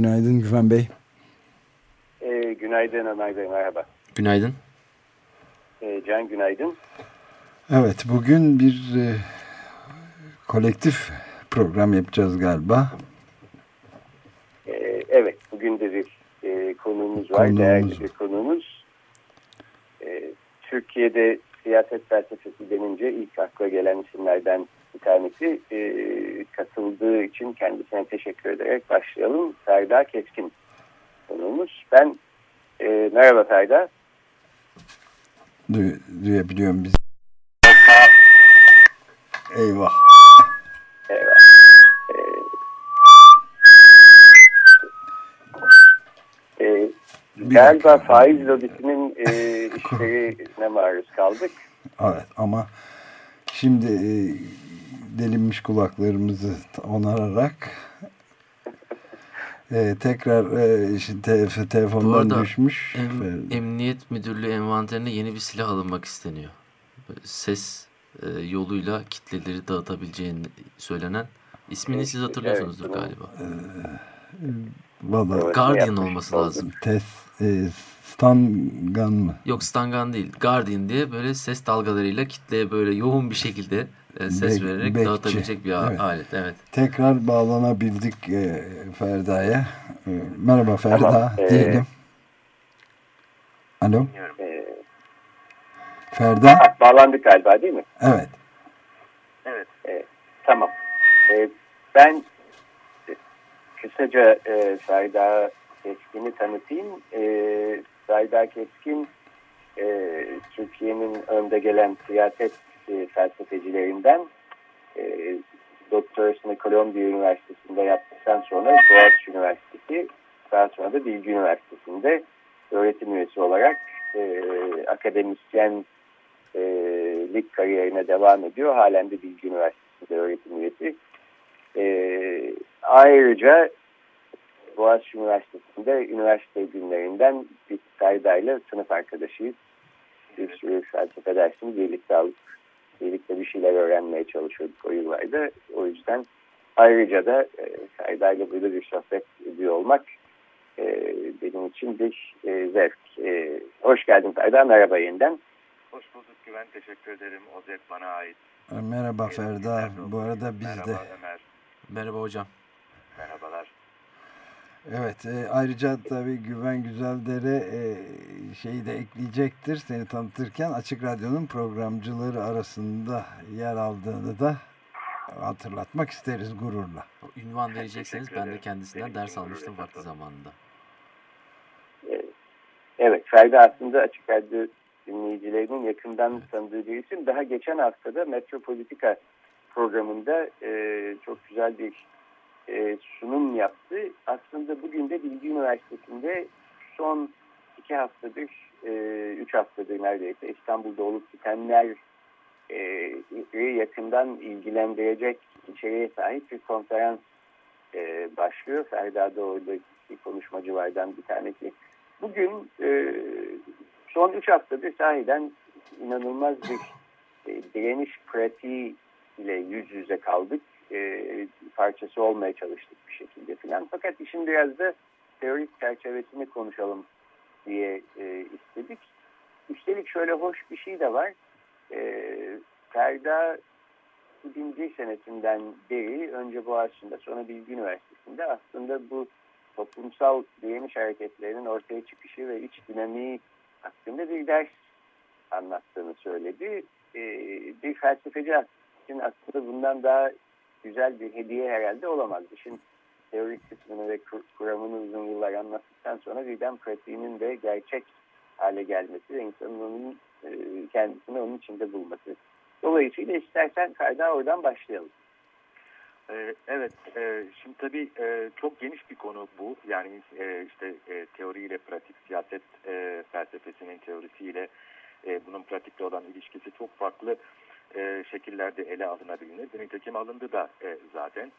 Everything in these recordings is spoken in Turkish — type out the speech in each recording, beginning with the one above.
Günaydın Güven Bey. E, günaydın Ömer Bey, merhaba. Günaydın. E, Can günaydın. Evet, bugün bir e, kolektif program yapacağız galiba. E, evet, bugün de bir e, konuğumuz var, Konuğumuz. değerli bir konuğumuz. E, Türkiye'de siyaset felsefesi denince ilk akla gelen isimlerden bir tanesi. E, katıldığı için kendisine teşekkür ederek başlayalım. Ferda Keskin konuğumuz. Ben, e, merhaba Ferda. Du duyabiliyorum bizi. Eyvah. Evet. E, e, galiba faiz lobisinin e, işlerine maruz kaldık. Evet ama şimdi e, delinmiş kulaklarımızı onararak e, tekrar e, şimdi te Bu telefondan arada düşmüş. em- Emniyet Müdürlüğü envanterine yeni bir silah alınmak isteniyor. Ses e, yoluyla kitleleri dağıtabileceğini söylenen. İsmini siz hatırlıyorsunuzdur Evet, galiba. Valla Evet. Guardian olması lazım. test e, Stangan mı? Yok Stangan değil. Guardian diye böyle ses dalgalarıyla kitleye böyle yoğun bir şekilde e, ses Bek- vererek bekçi. dağıtabilecek bir Evet. alet. Evet. Tekrar bağlanabildik e, Ferda'ya. E, merhaba Ferda Tamam, e, diyelim. Alo E, Ferda. ha, bağlandık galiba değil mi? Evet. Evet. E, tamam. E, ben e, kısaca e, Ferda Keskin'i tanıtayım. E, Ferda Keskin e, Türkiye'nin önde gelen siyaset e, felsefecilerinden e, doktorasını Columbia Üniversitesi'nde yaptıktan sonra Boğaziçi Üniversitesi daha sonra da Bilgi Üniversitesi'nde öğretim üyesi olarak e, akademisyen e, kariyerine devam ediyor. Halen de Bilgi Üniversitesi'nde öğretim üyesi. E, ayrıca Boğaziçi Üniversitesi'nde üniversite günlerinden bir kaydayla sınıf arkadaşıyız. Bir sürü felsefe dersini birlikte alıp birlikte bir şeyler öğrenmeye çalışıyorduk o yıllarda. O yüzden ayrıca da e, kaydayla burada bir sohbet ediyor olmak e, benim için bir e, zevk. E, hoş geldin Kayda. Merhaba yeniden. Hoş bulduk Güven. Teşekkür ederim. O zevk bana ait. Merhaba Ferda. Bu arada biz de. Merhaba Ömer. Merhaba hocam. Evet. e, ayrıca tabii Güven Güzeldere e, şeyi de ekleyecektir. Seni tanıtırken Açık Radyo'nun programcıları arasında yer aldığını da hatırlatmak isteriz gururla. O ünvan verecekseniz ben de kendisinden ders almıştım vakti zamanında. Evet, Ferdi aslında Açık Radyo dinleyicilerinin yakından tanıdığı bir isim. Daha geçen haftada Metropolitika programında e, çok güzel bir e, sunum yaptı. Aslında bugün de Bilgi Üniversitesi'nde son iki haftadır, e, üç haftadır neredeyse İstanbul'da olup bitenler e, yakından ilgilendirecek içeriğe sahip bir konferans e, başlıyor. Ferda da oradaki konuşmacılardan bir tanesi. Bugün e, son üç haftadır sahiden inanılmaz bir e, direniş pratiği ile yüz yüze kaldık. E, parçası olmaya çalıştık bir şekilde filan. Fakat işin biraz da teorik çerçevesini konuşalım diye e, istedik. Üstelik şöyle hoş bir şey de var. E, Ferda 2001 senesinden beri önce Boğaziçi'nde sonra Bilgi Üniversitesi'nde aslında bu toplumsal direniş hareketlerinin ortaya çıkışı ve iç dinamiği hakkında bir ders anlattığını söyledi. Ee, bir felsefeci aslında bundan daha güzel bir hediye herhalde olamaz. İşin teorik kısmını ve kur- kuramını uzun yıllar anlattıktan sonra birden pratiğinin de gerçek hale gelmesi ve insanın onun e, kendisini onun içinde bulması. Dolayısıyla istersen kayda oradan başlayalım. Ee, evet, e, şimdi tabii e, çok geniş bir konu bu. Yani e, işte e, teoriyle pratik, siyaset e, felsefesinin teorisiyle e, bunun pratikle olan ilişkisi çok farklı e, şekillerde ele alınabilir. Nitekim alındı da e, zaten.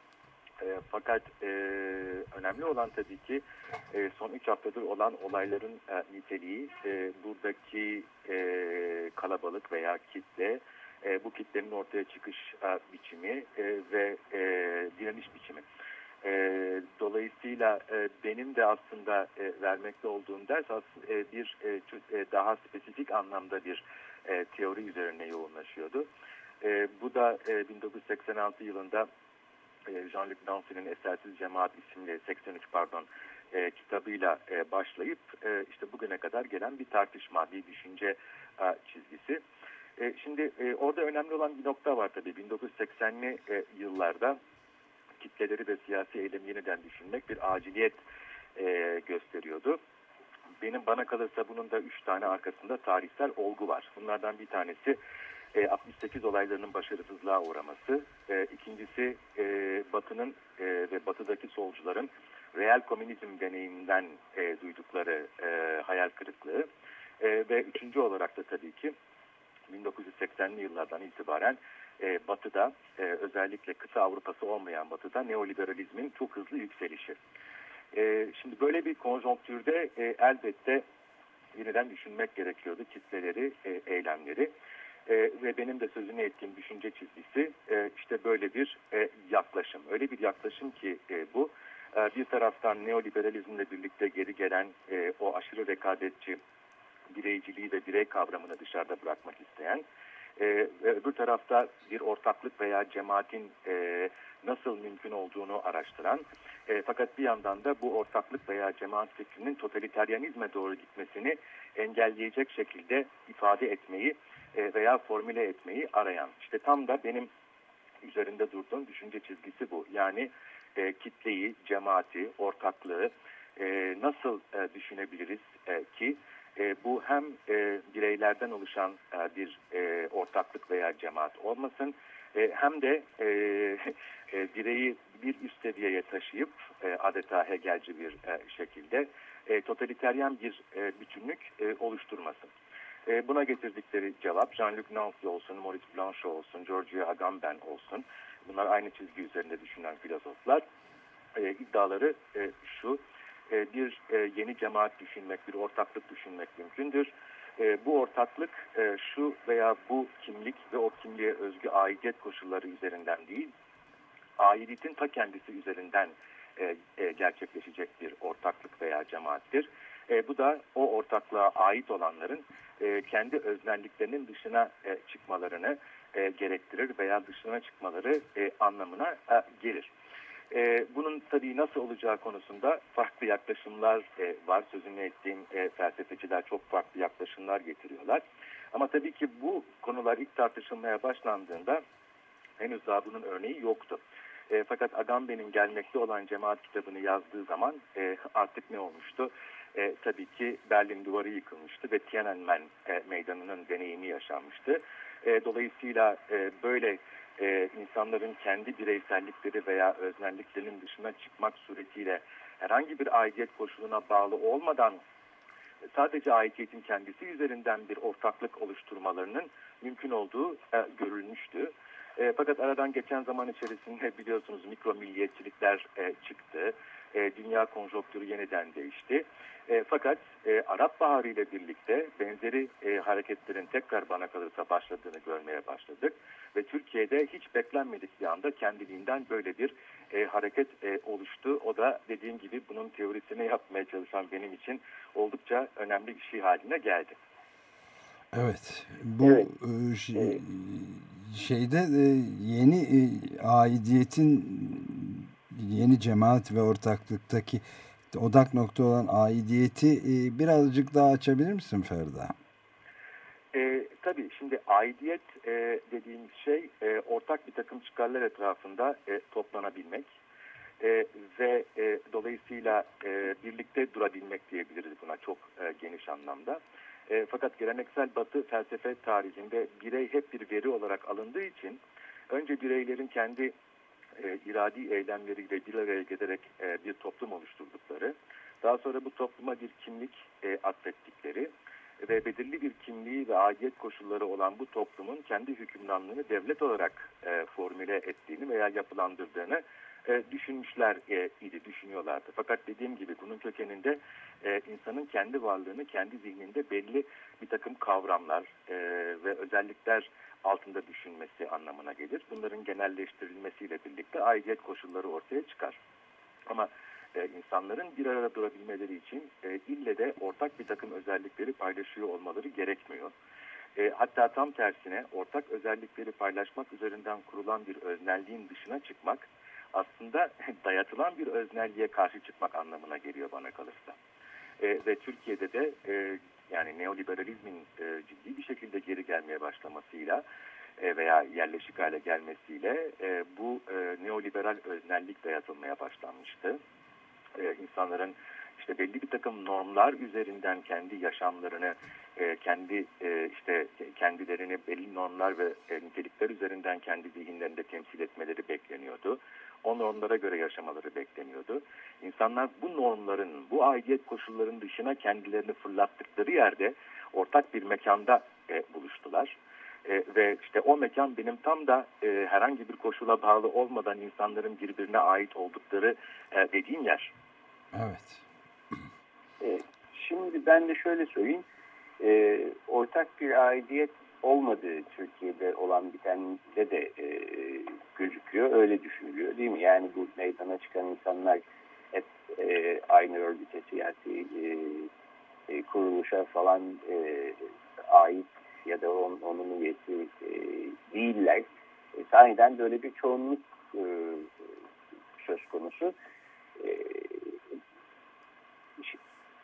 E, fakat e, önemli olan tabii ki e, son üç haftadır olan olayların e, niteliği, e, buradaki e, kalabalık veya kitle, e, bu kitlenin ortaya çıkış e, biçimi e, ve e, direniş biçimi. E, dolayısıyla e, benim de aslında e, vermekte olduğum ders aslında, e, bir e, e, daha spesifik anlamda bir e, teori üzerine yoğunlaşıyordu. E, bu da e, 1986 yılında e, Jean-Luc Nancy'nin Esersiz Cemaat isimli 83 pardon e, kitabıyla e, başlayıp e, işte bugüne kadar gelen bir tartışma, bir düşünce e, çizgisi. E, şimdi e, orada önemli olan bir nokta var tabii. 1980'li e, yıllarda kitleleri ve siyasi eylemi yeniden düşünmek bir aciliyet e, gösteriyordu. Benim bana kalırsa bunun da üç tane arkasında tarihsel olgu var. Bunlardan bir tanesi e, 68 olaylarının başarısızlığa uğraması. E, ikincisi e, Batı'nın e, ve Batı'daki solcuların real komünizm deneyiminden e, duydukları e, hayal kırıklığı. E, ve üçüncü olarak da tabii ki 1980'li yıllardan itibaren e, Batı'da e, özellikle kısa Avrupa'sı olmayan Batı'da neoliberalizmin çok hızlı yükselişi. E, şimdi böyle bir konjonktürde e, elbette yeniden düşünmek gerekiyordu kitleleri, e, eylemleri. E, ve benim de sözünü ettiğim düşünce çizgisi e, işte böyle bir e, yaklaşım. Öyle bir yaklaşım ki e, bu e, bir taraftan neoliberalizmle birlikte geri gelen e, o aşırı rekabetçi bireyciliği ve birey kavramını dışarıda bırakmak isteyen e, ve öbür tarafta bir ortaklık veya cemaatin e, nasıl mümkün olduğunu araştıran e, fakat bir yandan da bu ortaklık veya cemaat fikrinin totaliteryanizme doğru gitmesini engelleyecek şekilde ifade etmeyi e, veya formüle etmeyi arayan. İşte tam da benim üzerinde durduğum düşünce çizgisi bu. Yani e, kitleyi, cemaati, ortaklığı e, nasıl e, düşünebiliriz e, ki e, bu hem e, bireylerden oluşan e, bir e, ortaklık veya cemaat olmasın e, hem de e, taşıyıp e, adeta Hegelci bir e, şekilde e, totaliteryen bir e, bütünlük e, oluşturmasın. E, buna getirdikleri cevap Jean-Luc Nancy olsun, Maurice Blanchot olsun, Giorgio Agamben olsun. Bunlar aynı çizgi üzerinde düşünen filozoflar. E, iddiaları e, şu, e, bir e, yeni cemaat düşünmek, bir ortaklık düşünmek mümkündür. E, bu ortaklık e, şu veya bu kimlik ve o kimliğe özgü aidiyet koşulları üzerinden değil, aidiyetin ta kendisi üzerinden e, e, gerçekleşecek bir ortaklık veya cemaattir. E, bu da o ortaklığa ait olanların e, kendi öznelliklerinin dışına e, çıkmalarını e, gerektirir veya dışına çıkmaları e, anlamına e, gelir. E, bunun tabii nasıl olacağı konusunda farklı yaklaşımlar e, var. Sözünü ettiğim e, felsefeciler çok farklı yaklaşımlar getiriyorlar. Ama tabii ki bu konular ilk tartışılmaya başlandığında henüz daha bunun örneği yoktu. E, fakat Agamben'in gelmekte olan cemaat kitabını yazdığı zaman e, artık ne olmuştu? E, tabii ki Berlin duvarı yıkılmıştı ve Tiananmen e, meydanının deneyimi yaşanmıştı. E, dolayısıyla e, böyle e, insanların kendi bireysellikleri veya öznelliklerinin dışına çıkmak suretiyle herhangi bir aidiyet koşuluna bağlı olmadan sadece aidiyetin kendisi üzerinden bir ortaklık oluşturmalarının mümkün olduğu e, görülmüştü. E, fakat aradan geçen zaman içerisinde biliyorsunuz mikro milliyetçilikler e, çıktı. E, dünya konjonktürü yeniden değişti. E, fakat e, Arap Baharı ile birlikte benzeri e, hareketlerin tekrar bana kalırsa başladığını görmeye başladık. Ve Türkiye'de hiç beklenmedik bir anda kendiliğinden böyle bir e, hareket e, oluştu. O da dediğim gibi bunun teorisini yapmaya çalışan benim için oldukça önemli bir şey haline geldi. Evet, bu evet. E, şey, şeyde e, yeni e, aidiyetin yeni cemaat ve ortaklıktaki odak nokta olan aidiyeti e, birazcık daha açabilir misin Ferda? E, tabii şimdi aidiyet e, dediğimiz şey e, ortak bir takım çıkarlar etrafında e, toplanabilmek e, ve e, dolayısıyla e, birlikte durabilmek diyebiliriz buna çok e, geniş anlamda. E, fakat geleneksel batı felsefe tarihinde birey hep bir veri olarak alındığı için önce bireylerin kendi e, iradi eylemleriyle bir araya gelerek e, bir toplum oluşturdukları, daha sonra bu topluma bir kimlik e, atfettikleri ve belirli bir kimliği ve aidiyet koşulları olan bu toplumun kendi hükümranlığını devlet olarak e, formüle ettiğini veya yapılandırdığını e, düşünmüşler e, idi, düşünüyorlardı. Fakat dediğim gibi bunun kökeninde e, insanın kendi varlığını kendi zihninde belli bir takım kavramlar ve özellikler altında düşünmesi anlamına gelir. Bunların genelleştirilmesiyle birlikte aidiyet koşulları ortaya çıkar. Ama insanların bir arada durabilmeleri için ille de ortak bir takım özellikleri paylaşıyor olmaları gerekmiyor. Hatta tam tersine ortak özellikleri paylaşmak üzerinden kurulan bir öznelliğin dışına çıkmak aslında dayatılan bir öznelliğe karşı çıkmak anlamına geliyor bana kalırsa. E, ve Türkiye'de de e, yani neoliberalizmin e, ciddi bir şekilde geri gelmeye başlamasıyla e, veya yerleşik hale gelmesiyle e, bu e, neoliberal öznellik dayatılmaya başlanmıştı. E, insanların işte belli bir takım normlar üzerinden kendi yaşamlarını, e, kendi e, işte kendilerini belli normlar ve e, nitelikler üzerinden kendi zihinlerinde temsil etmeleri bekleniyordu. O normlara göre yaşamaları bekleniyordu. İnsanlar bu normların, bu aidiyet koşullarının dışına kendilerini fırlattıkları yerde ortak bir mekanda e, buluştular. E, ve işte o mekan benim tam da e, herhangi bir koşula bağlı olmadan insanların birbirine ait oldukları e, dediğim yer. Evet. E, şimdi ben de şöyle söyleyeyim. E, ortak bir aidiyet olmadığı Türkiye'de olan bitende de e, gözüküyor. Öyle düşünülüyor değil mi? Yani bu meydana çıkan insanlar hep e, aynı örgüte, siyasi e, e, kuruluşa falan e, ait ya da on, onun üyesi e, değiller. E, sahiden böyle bir çoğunluk e, söz konusu. E,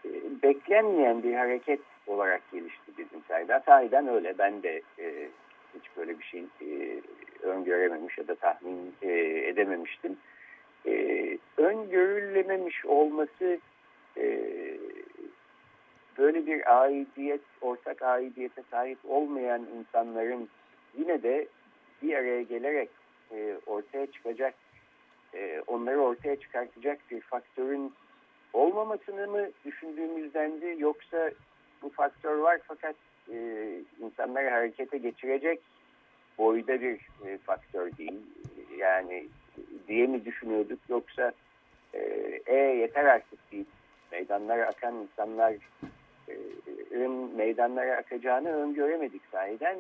e, beklenmeyen bir hareket olarak gelişti bizim sayede. Sahiden öyle. Ben de e, hiç böyle bir şey e, öngörememiş ya da tahmin e, edememiştim. E, öngörülememiş olması e, böyle bir aidiyet, ortak aidiyete sahip olmayan insanların yine de bir araya gelerek e, ortaya çıkacak, e, onları ortaya çıkartacak bir faktörün olmamasını mı düşündüğümüzdendi yoksa faktör var fakat e, insanları harekete geçirecek boyda bir e, faktör değil. Yani diye mi düşünüyorduk yoksa e, e yeter artık deyip meydanlara akan insanlar e, meydanlara akacağını öngöremedik sahiden.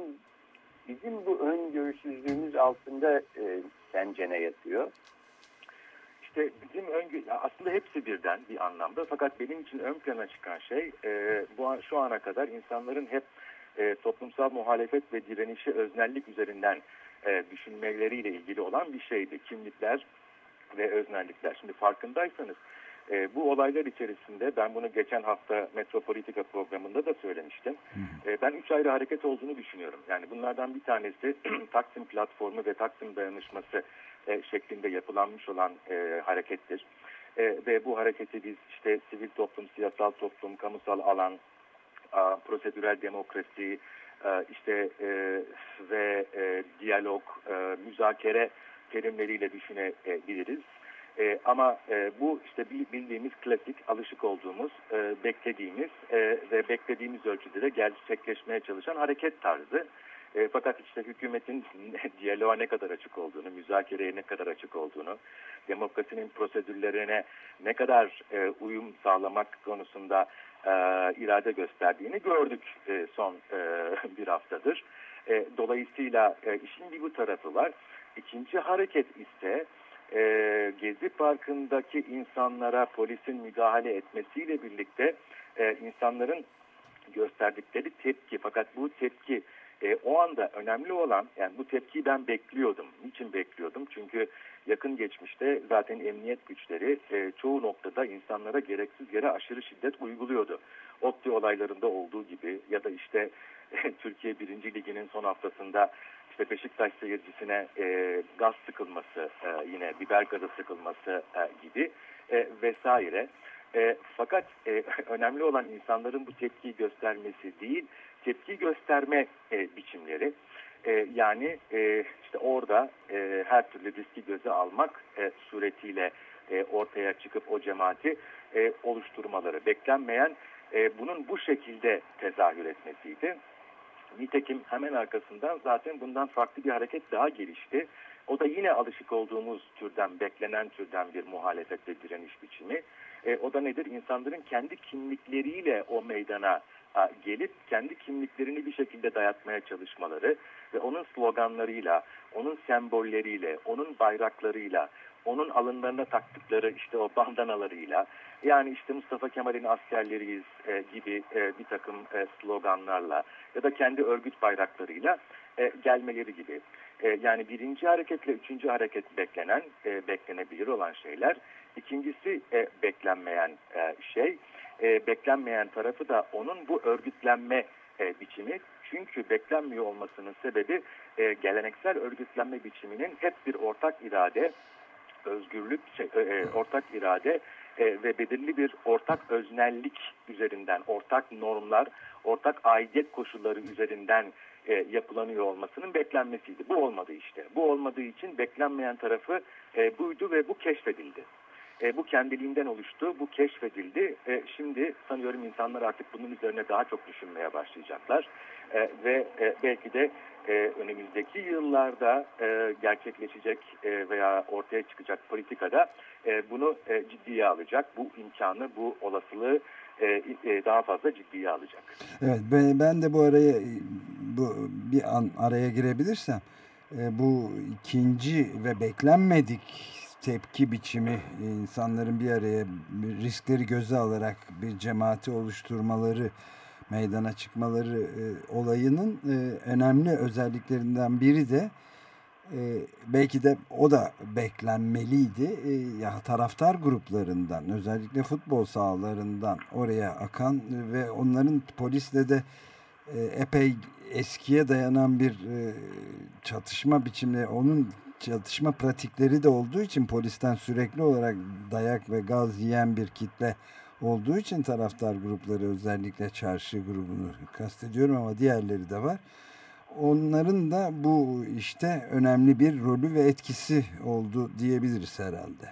Bizim bu öngörüsüzlüğümüz altında e, bence ne yatıyor? İşte bizim öngö aslında hepsi birden bir anlamda fakat benim için ön plana çıkan şey e, bu an, şu ana kadar insanların hep e, toplumsal muhalefet ve direnişi öznellik üzerinden e, düşünmeleriyle ilgili olan bir şeydi. Kimlikler ve öznellikler. Şimdi farkındaysanız e, bu olaylar içerisinde ben bunu geçen hafta Metropolitika programında da söylemiştim. E, ben üç ayrı hareket olduğunu düşünüyorum. Yani bunlardan bir tanesi Taksim platformu ve Taksim dayanışması e, şeklinde yapılanmış olan e, harekettir. E, ve bu hareketi biz işte sivil toplum, siyasal toplum, kamusal alan, a, prosedürel demokrasi, e, işte e, ve e, diyalog, e, müzakere terimleriyle düşünebiliriz. E, ama e, bu işte bildiğimiz klasik, alışık olduğumuz, e, beklediğimiz e, ve beklediğimiz ölçüde de gerçekleşmeye çalışan hareket tarzı. E, fakat işte hükümetin diyaloğa ne kadar açık olduğunu, müzakereye ne kadar açık olduğunu, demokrasinin prosedürlerine ne kadar e, uyum sağlamak konusunda e, irade gösterdiğini gördük e, son e, bir haftadır. E, dolayısıyla e, işin bir bu tarafı var. İkinci hareket ise e, Gezi Parkı'ndaki insanlara polisin müdahale etmesiyle birlikte e, insanların gösterdikleri tepki. Fakat bu tepki e, o anda önemli olan yani bu tepkiyi ben bekliyordum. Niçin bekliyordum? Çünkü yakın geçmişte zaten emniyet güçleri e, çoğu noktada insanlara gereksiz yere aşırı şiddet uyguluyordu. ODTÜ olaylarında olduğu gibi ya da işte Türkiye 1. Ligi'nin son haftasında işte Beşiktaş seyircisine e, gaz sıkılması, e, yine biber gazı sıkılması e, gibi e, vesaire. E, fakat e, önemli olan insanların bu tepkiyi göstermesi değil, tepki gösterme e, biçimleri. E, yani e, işte orada e, her türlü riski göze almak e, suretiyle e, ortaya çıkıp o cemaati e, oluşturmaları beklenmeyen e, bunun bu şekilde tezahür etmesiydi. Nitekim hemen arkasından zaten bundan farklı bir hareket daha gelişti. O da yine alışık olduğumuz türden, beklenen türden bir muhalefet ve direniş biçimi. E, o da nedir? İnsanların kendi kimlikleriyle o meydana a, gelip kendi kimliklerini bir şekilde dayatmaya çalışmaları ve onun sloganlarıyla, onun sembolleriyle, onun bayraklarıyla, onun alınlarına taktıkları işte o bandanalarıyla yani işte Mustafa Kemal'in askerleriyiz e, gibi e, bir takım e, sloganlarla ya da kendi örgüt bayraklarıyla e, gelmeleri gibi. E, yani birinci hareketle üçüncü hareket beklenen, e, beklenebilir olan şeyler. İkincisi e, beklenmeyen e, şey, e, beklenmeyen tarafı da onun bu örgütlenme e, biçimi. Çünkü beklenmiyor olmasının sebebi e, geleneksel örgütlenme biçiminin hep bir ortak irade, özgürlük, şey, e, e, ortak irade e, ve belirli bir ortak öznellik üzerinden, ortak normlar, ortak aidiyet koşulları üzerinden e, yapılanıyor olmasının beklenmesiydi. Bu olmadı işte. Bu olmadığı için beklenmeyen tarafı e, buydu ve bu keşfedildi. E, bu kendiliğinden oluştu, bu keşfedildi. E, şimdi sanıyorum insanlar artık bunun üzerine daha çok düşünmeye başlayacaklar. E, ve e, belki de e, önümüzdeki yıllarda e, gerçekleşecek e, veya ortaya çıkacak politikada e, bunu e, ciddiye alacak. Bu imkanı, bu olasılığı e, e, daha fazla ciddiye alacak. Evet ben, ben de bu araya bu bir an araya girebilirsem e, bu ikinci ve beklenmedik tepki biçimi insanların bir araya riskleri göze alarak bir cemaati oluşturmaları meydana çıkmaları e, olayının e, önemli özelliklerinden biri de e, belki de o da beklenmeliydi. E, ya taraftar gruplarından özellikle futbol sahalarından oraya akan ve onların polisle de e, epey eskiye dayanan bir e, çatışma biçimleri onun çatışma pratikleri de olduğu için polisten sürekli olarak dayak ve gaz yiyen bir kitle olduğu için taraftar grupları özellikle çarşı grubunu kastediyorum ama diğerleri de var. Onların da bu işte önemli bir rolü ve etkisi oldu diyebiliriz herhalde.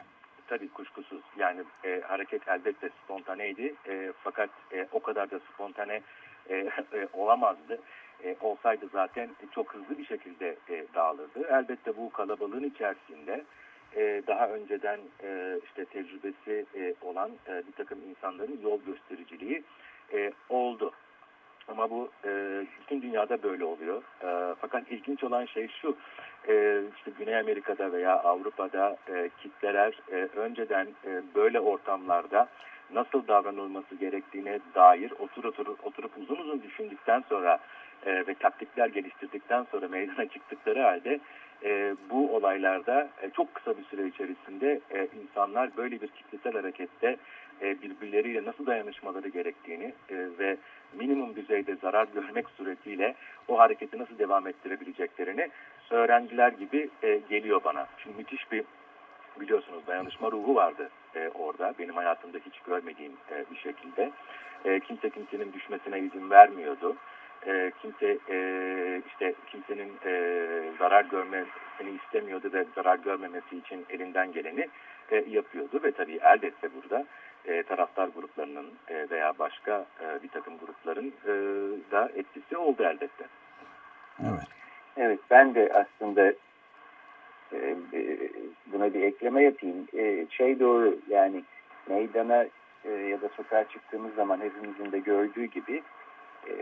Tabii kuşkusuz. Yani e, hareket elbette spontaneydi. E, fakat e, o kadar da spontane e, e, olamazdı. E, olsaydı zaten çok hızlı bir şekilde e, dağılırdı. Elbette bu kalabalığın içerisinde e, daha önceden e, işte tecrübesi e, olan bir takım insanların yol göstericiliği oldu. Ama bu bütün dünyada böyle oluyor. Fakat ilginç olan şey şu, işte Güney Amerika'da veya Avrupa'da e, kitleler önceden böyle ortamlarda nasıl davranılması gerektiğine dair otur otur oturup uzun uzun düşündükten sonra ve taktikler geliştirdikten sonra meydana çıktıkları halde e, bu olaylarda e, çok kısa bir süre içerisinde e, insanlar böyle bir kitlesel harekette e, birbirleriyle nasıl dayanışmaları gerektiğini e, ve minimum düzeyde zarar görmek suretiyle o hareketi nasıl devam ettirebileceklerini öğrendiler gibi e, geliyor bana. Şimdi müthiş bir biliyorsunuz dayanışma ruhu vardı e, orada. Benim hayatımda hiç görmediğim e, bir şekilde. E, kimse kimsenin düşmesine izin vermiyordu e, kimse e, işte kimsenin e, zarar görmesini istemiyordu ve zarar görmemesi için elinden geleni e, yapıyordu ve tabii elbette burada e, taraftar gruplarının e, veya başka e, bir takım grupların e, da etkisi oldu elbette. Evet. Evet ben de aslında e, buna bir ekleme yapayım. E, şey doğru yani meydana e, ya da sokağa çıktığımız zaman hepimizin de gördüğü gibi e,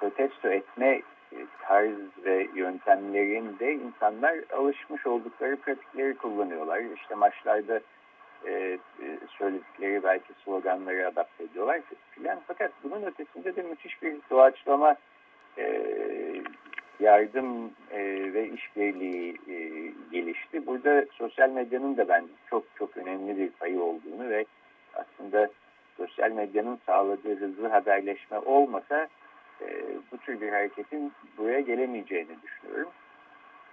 protesto etme e, tarz ve yöntemlerinde insanlar alışmış oldukları pratikleri kullanıyorlar. İşte maçlarda e, e, söyledikleri belki sloganları adapte ediyorlar filan. Fakat bunun ötesinde de müthiş bir doğaçlama e, yardım e, ve işbirliği e, gelişti. Burada sosyal medyanın da ben çok çok önemli bir payı olduğunu ve aslında sosyal medyanın sağladığı hızlı haberleşme olmasa e, bu tür bir hareketin buraya gelemeyeceğini düşünüyorum.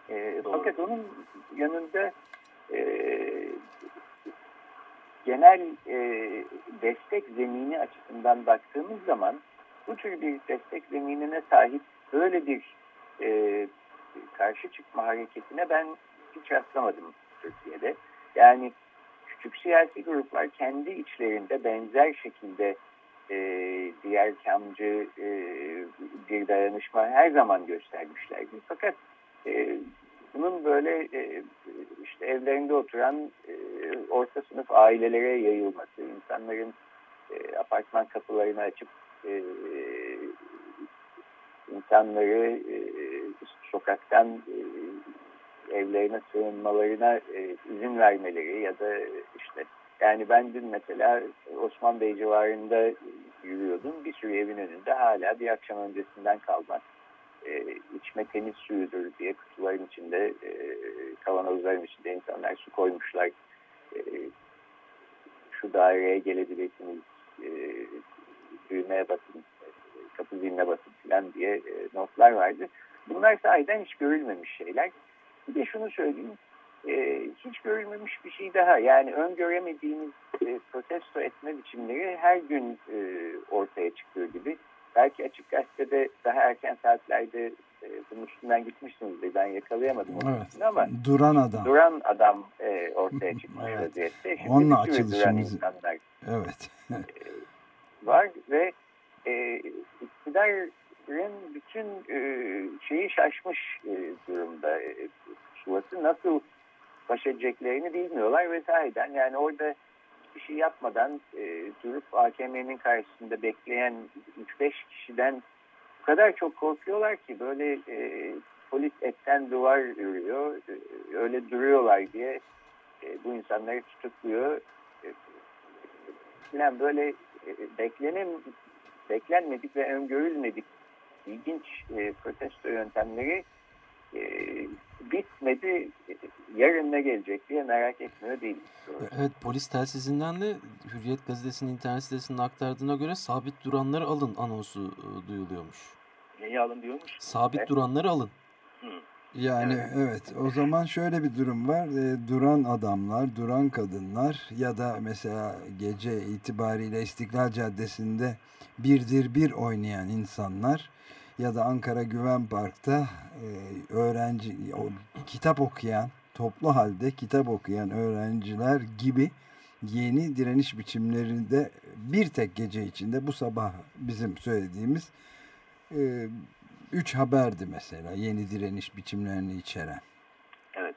E, fakat onun yanında e, genel e, destek zemini açısından baktığımız zaman bu tür bir destek zeminine sahip böyle bir e, karşı çıkma hareketine ben hiç rastlamadım Türkiye'de. Yani küçük siyasi gruplar kendi içlerinde benzer şekilde e, diğer kamcı e, bir dayanışma her zaman göstermişlerdi. Fakat e, bunun böyle e, işte evlerinde oturan e, orta sınıf ailelere yayılması, insanların e, apartman kapılarını açıp e, insanları e, sokaktan e, evlerine sığınmalarına e, izin vermeleri ya da işte yani ben dün mesela Osman Bey civarında yürüyordum. Bir sürü evin önünde hala bir akşam öncesinden kalma e, içme temiz suyudur diye kutuların içinde e, kavanozların içinde insanlar su koymuşlar. E, şu daireye gelebilirsiniz e, düğmeye basın kapı ziline basın falan diye e, notlar vardı. Bunlar sahiden hiç görülmemiş şeyler. Bir de şunu söyleyeyim. E, hiç görülmemiş bir şey daha. Yani öngöremediğimiz e, protesto etme biçimleri her gün e, ortaya çıkıyor gibi. Belki açık gazetede daha erken saatlerde e, bunun üstünden gitmişsinizdir. Ben yakalayamadım evet. ama duran adam. Duran adam e, ortaya çıkmış evet. vaziyette. Şimdi Onunla açılışımız. Evet. e, var ve e, iktidarın bütün e, şeyi şaşmış e, durumda. E, Suvat'ı nasıl baş edeceklerini bilmiyorlar ve yani orada bir şey yapmadan e, durup AKM'nin karşısında bekleyen 3-5 kişiden bu kadar çok korkuyorlar ki böyle e, polis etten duvar yürüyor, e, öyle duruyorlar diye e, bu insanları tutukluyor. E, böyle e, beklenem, beklenmedik ve öngörülmedik ilginç e, protesto yöntemleri e, bitmedi. Yarın ne gelecek diye merak etmiyor değil. Evet polis telsizinden de Hürriyet gazetesinin internet sitesinde aktardığına göre sabit duranları alın anonsu e, duyuluyormuş. Neyi alın diyormuş? Sabit evet. duranları alın. Hı. Yani evet. evet o zaman şöyle bir durum var. E, duran adamlar, duran kadınlar ya da mesela gece itibariyle İstiklal Caddesi'nde birdir bir oynayan insanlar ya da Ankara Güven Park'ta e, öğrenci o, kitap okuyan toplu halde kitap okuyan öğrenciler gibi yeni direniş biçimlerinde bir tek gece içinde bu sabah bizim söylediğimiz e, üç haberdi mesela yeni direniş biçimlerini içeren. Evet.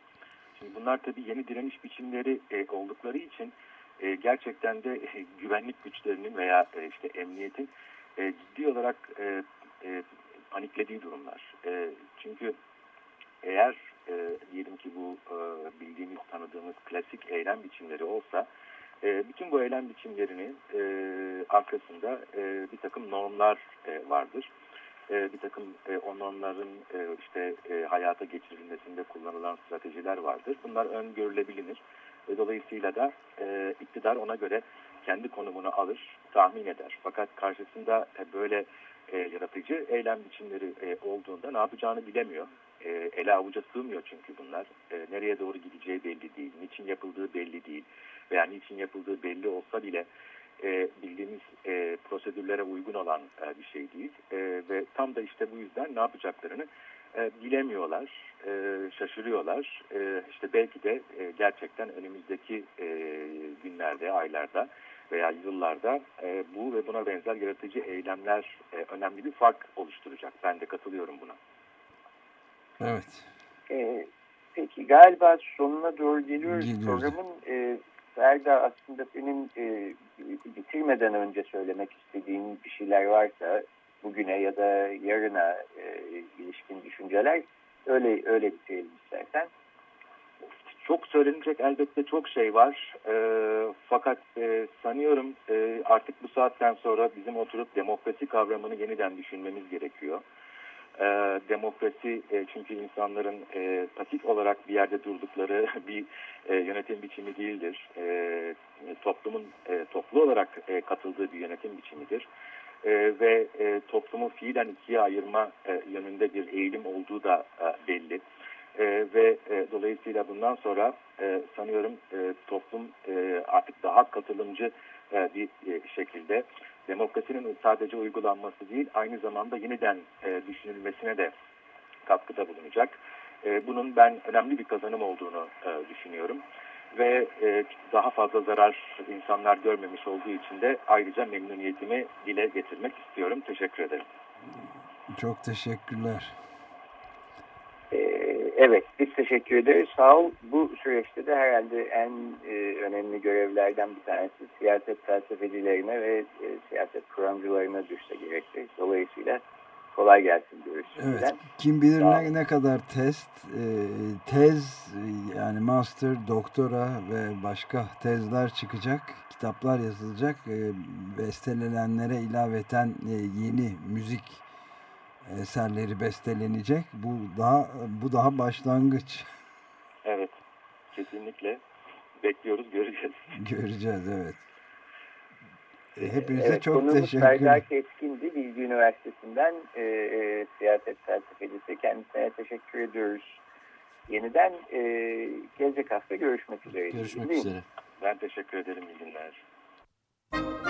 Şimdi bunlar tabii yeni direniş biçimleri e, oldukları için e, gerçekten de e, güvenlik güçlerinin veya e, işte emniyetin e, ciddi olarak e, e, paniklediği durumlar. E, çünkü eğer e, diyelim ki bu e, bildiğimiz, tanıdığımız klasik eylem biçimleri olsa e, bütün bu eylem biçimlerinin e, arkasında e, bir takım normlar e, vardır. E, bir takım e, o normların e, işte e, hayata geçirilmesinde kullanılan stratejiler vardır. Bunlar öngörülebilir. Ve dolayısıyla da e, iktidar ona göre kendi konumunu alır, tahmin eder. Fakat karşısında e, böyle e, yaratıcı eylem biçimleri e, olduğunda ne yapacağını bilemiyor. E, ele avuca sığmıyor çünkü bunlar. E, nereye doğru gideceği belli değil, niçin yapıldığı belli değil veya niçin yapıldığı belli olsa bile e, bildiğimiz e, prosedürlere uygun olan e, bir şey değil. E, ve tam da işte bu yüzden ne yapacaklarını e, bilemiyorlar, e, şaşırıyorlar. E, işte belki de e, gerçekten önümüzdeki e, günlerde, aylarda veya yıllarda e, bu ve buna benzer yaratıcı eylemler e, önemli bir fark oluşturacak. Ben de katılıyorum buna. Evet. E, peki galiba sonuna doğru geliyoruz. Geliyoruz. Programın e, Ferda aslında senin e, bitirmeden önce söylemek istediğin bir şeyler varsa bugüne ya da yarına e, ilişkin düşünceler öyle öyle bitirelim istersen çok söylenecek elbette çok şey var. E, fakat e, sanıyorum e, artık bu saatten sonra bizim oturup demokrasi kavramını yeniden düşünmemiz gerekiyor. E, demokrasi e, çünkü insanların e, pasif olarak bir yerde durdukları bir e, yönetim biçimi değildir. E, toplumun e, toplu olarak e, katıldığı bir yönetim biçimidir. E, ve e, toplumu fiilen ikiye ayırma e, yönünde bir eğilim olduğu da e, belli. E, ve e, dolayısıyla bundan sonra e, sanıyorum e, toplum e, artık daha katılımcı e, bir e, şekilde demokrasinin sadece uygulanması değil aynı zamanda yeniden e, düşünülmesine de katkıda bulunacak. E, bunun ben önemli bir kazanım olduğunu e, düşünüyorum. Ve e, daha fazla zarar insanlar görmemiş olduğu için de ayrıca memnuniyetimi dile getirmek istiyorum. Teşekkür ederim. Çok teşekkürler. Evet, biz teşekkür ederiz. Sağ ol. Bu süreçte de herhalde en e, önemli görevlerden bir tanesi siyaset felsefecilerine ve e, siyaset kuramcılarına düşse gerekli. Dolayısıyla kolay gelsin diyoruz. Evet, kim bilir ne, ne kadar test, e, tez yani master, doktora ve başka tezler çıkacak, kitaplar yazılacak, e, bestelenenlere ilaveten e, yeni müzik eserleri bestelenecek. Bu daha bu daha başlangıç. Evet. Kesinlikle bekliyoruz, göreceğiz. Göreceğiz evet. E, hepinize evet, çok teşekkür ederim. Serdar Keskin'di Bilgi Üniversitesi'nden e, e, siyaset felsefecisi. Kendisine teşekkür ediyoruz. Yeniden e, gelecek hafta görüşmek üzere. Görüşmek üzere. Ben teşekkür ederim. İyi günler.